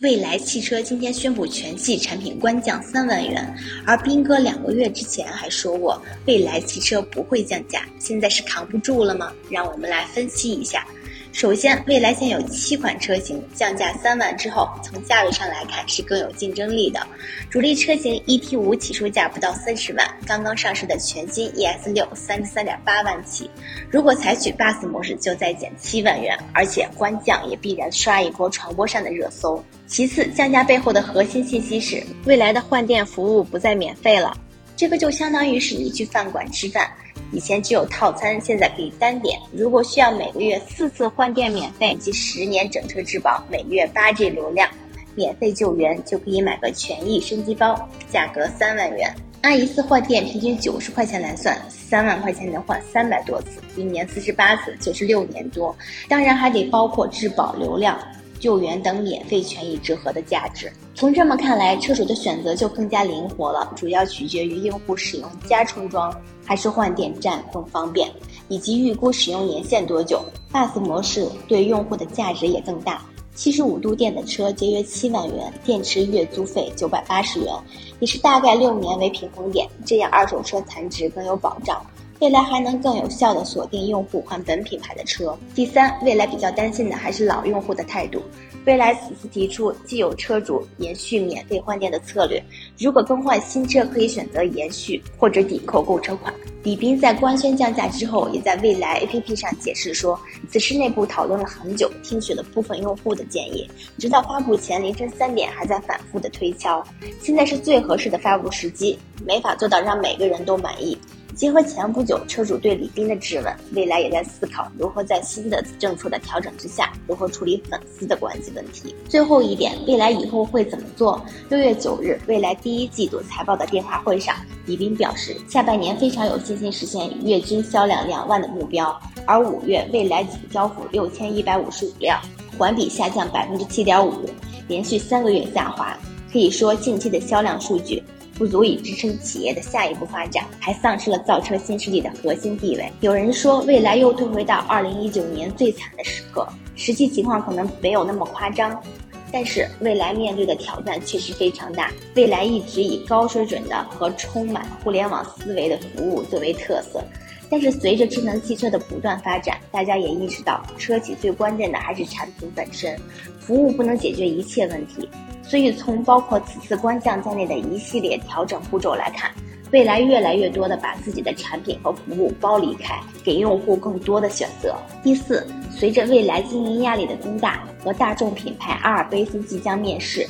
蔚来汽车今天宣布全系产品官降三万元，而斌哥两个月之前还说过蔚来汽车不会降价，现在是扛不住了吗？让我们来分析一下。首先，蔚来现有七款车型降价三万之后，从价位上来看是更有竞争力的。主力车型 ET 五起售价不到三十万，刚刚上市的全新 ES 六三十三点八万起，如果采取 Bus 模式就再减七万元，而且官降也必然刷一波传播上的热搜。其次，降价背后的核心信息是未来的换电服务不再免费了，这个就相当于是你去饭馆吃饭。以前只有套餐，现在可以单点。如果需要每个月四次换电免费及十年整车质保，每月八 G 流量，免费救援就可以买个权益升级包，价格三万元。按一次换电平均九十块钱来算，三万块钱能换三百多次，一年四十八次就是六年多。当然还得包括质保、流量。救援等免费权益之和的价值。从这么看来，车主的选择就更加灵活了，主要取决于用户使用加充装还是换电站更方便，以及预估使用年限多久。Bus 模式对用户的价值也更大。七十五度电的车节约七万元，电池月租费九百八十元，也是大概六年为平衡点，这样二手车残值更有保障。未来还能更有效地锁定用户换本品牌的车。第三，未来比较担心的还是老用户的态度。未来此次提出既有车主延续免费换电的策略，如果更换新车可以选择延续或者抵扣购车款。李斌在官宣降价之后，也在未来 APP 上解释说，此事内部讨论了很久，听取了部分用户的建议，直到发布前凌晨三点还在反复的推敲。现在是最合适的发布时机，没法做到让每个人都满意。结合前不久车主对李斌的质问，未来也在思考如何在新的政策的调整之下，如何处理粉丝的关系问题。最后一点，未来以后会怎么做？六月九日，未来第一季度财报的电话会上，李斌表示，下半年非常有信心实现月均销量两万的目标。而五月，未来仅交付六千一百五十五辆，环比下降百分之七点五，连续三个月下滑。可以说，近期的销量数据。不足以支撑企业的下一步发展，还丧失了造车新势力的核心地位。有人说，未来又退回到二零一九年最惨的时刻，实际情况可能没有那么夸张，但是未来面对的挑战确实非常大。未来一直以高水准的和充满互联网思维的服务作为特色，但是随着智能汽车的不断发展，大家也意识到，车企最关键的还是产品本身，服务不能解决一切问题。所以，从包括此次官降在内的一系列调整步骤来看，未来越来越多的把自己的产品和服务剥离开，给用户更多的选择。第四，随着未来经营压力的增大和大众品牌阿尔卑斯即将面世，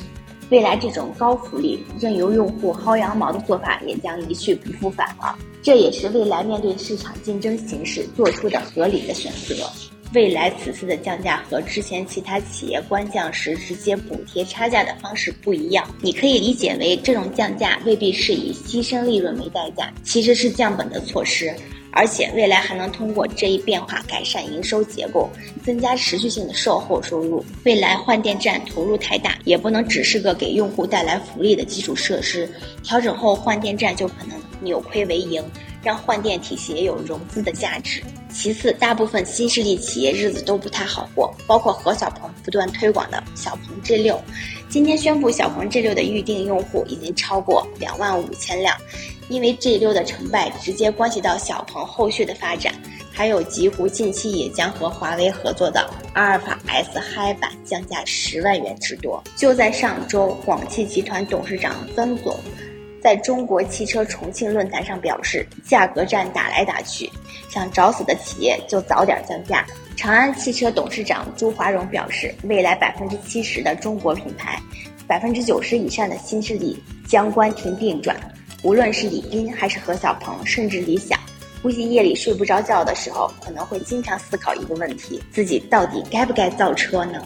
未来这种高福利、任由用户薅羊毛的做法也将一去不复返了。这也是未来面对市场竞争形势做出的合理的选择。未来此次的降价和之前其他企业官降时直接补贴差价的方式不一样，你可以理解为这种降价未必是以牺牲利润为代价，其实是降本的措施，而且未来还能通过这一变化改善营收结构，增加持续性的售后收入。未来换电站投入太大，也不能只是个给用户带来福利的基础设施，调整后换电站就可能扭亏为盈。让换电体系也有融资的价值。其次，大部分新势力企业日子都不太好过，包括何小鹏不断推广的小鹏 G 六。今天宣布，小鹏 G 六的预定用户已经超过两万五千辆。因为 G 六的成败直接关系到小鹏后续的发展。还有极狐近期也将和华为合作的阿尔法 S Hi 版降价十万元之多。就在上周，广汽集团董事长曾总。在中国汽车重庆论坛上表示，价格战打来打去，想找死的企业就早点降价。长安汽车董事长朱华荣表示，未来百分之七十的中国品牌，百分之九十以上的新势力将关停并转。无论是李斌还是何小鹏，甚至李想，估计夜里睡不着觉的时候，可能会经常思考一个问题：自己到底该不该造车呢？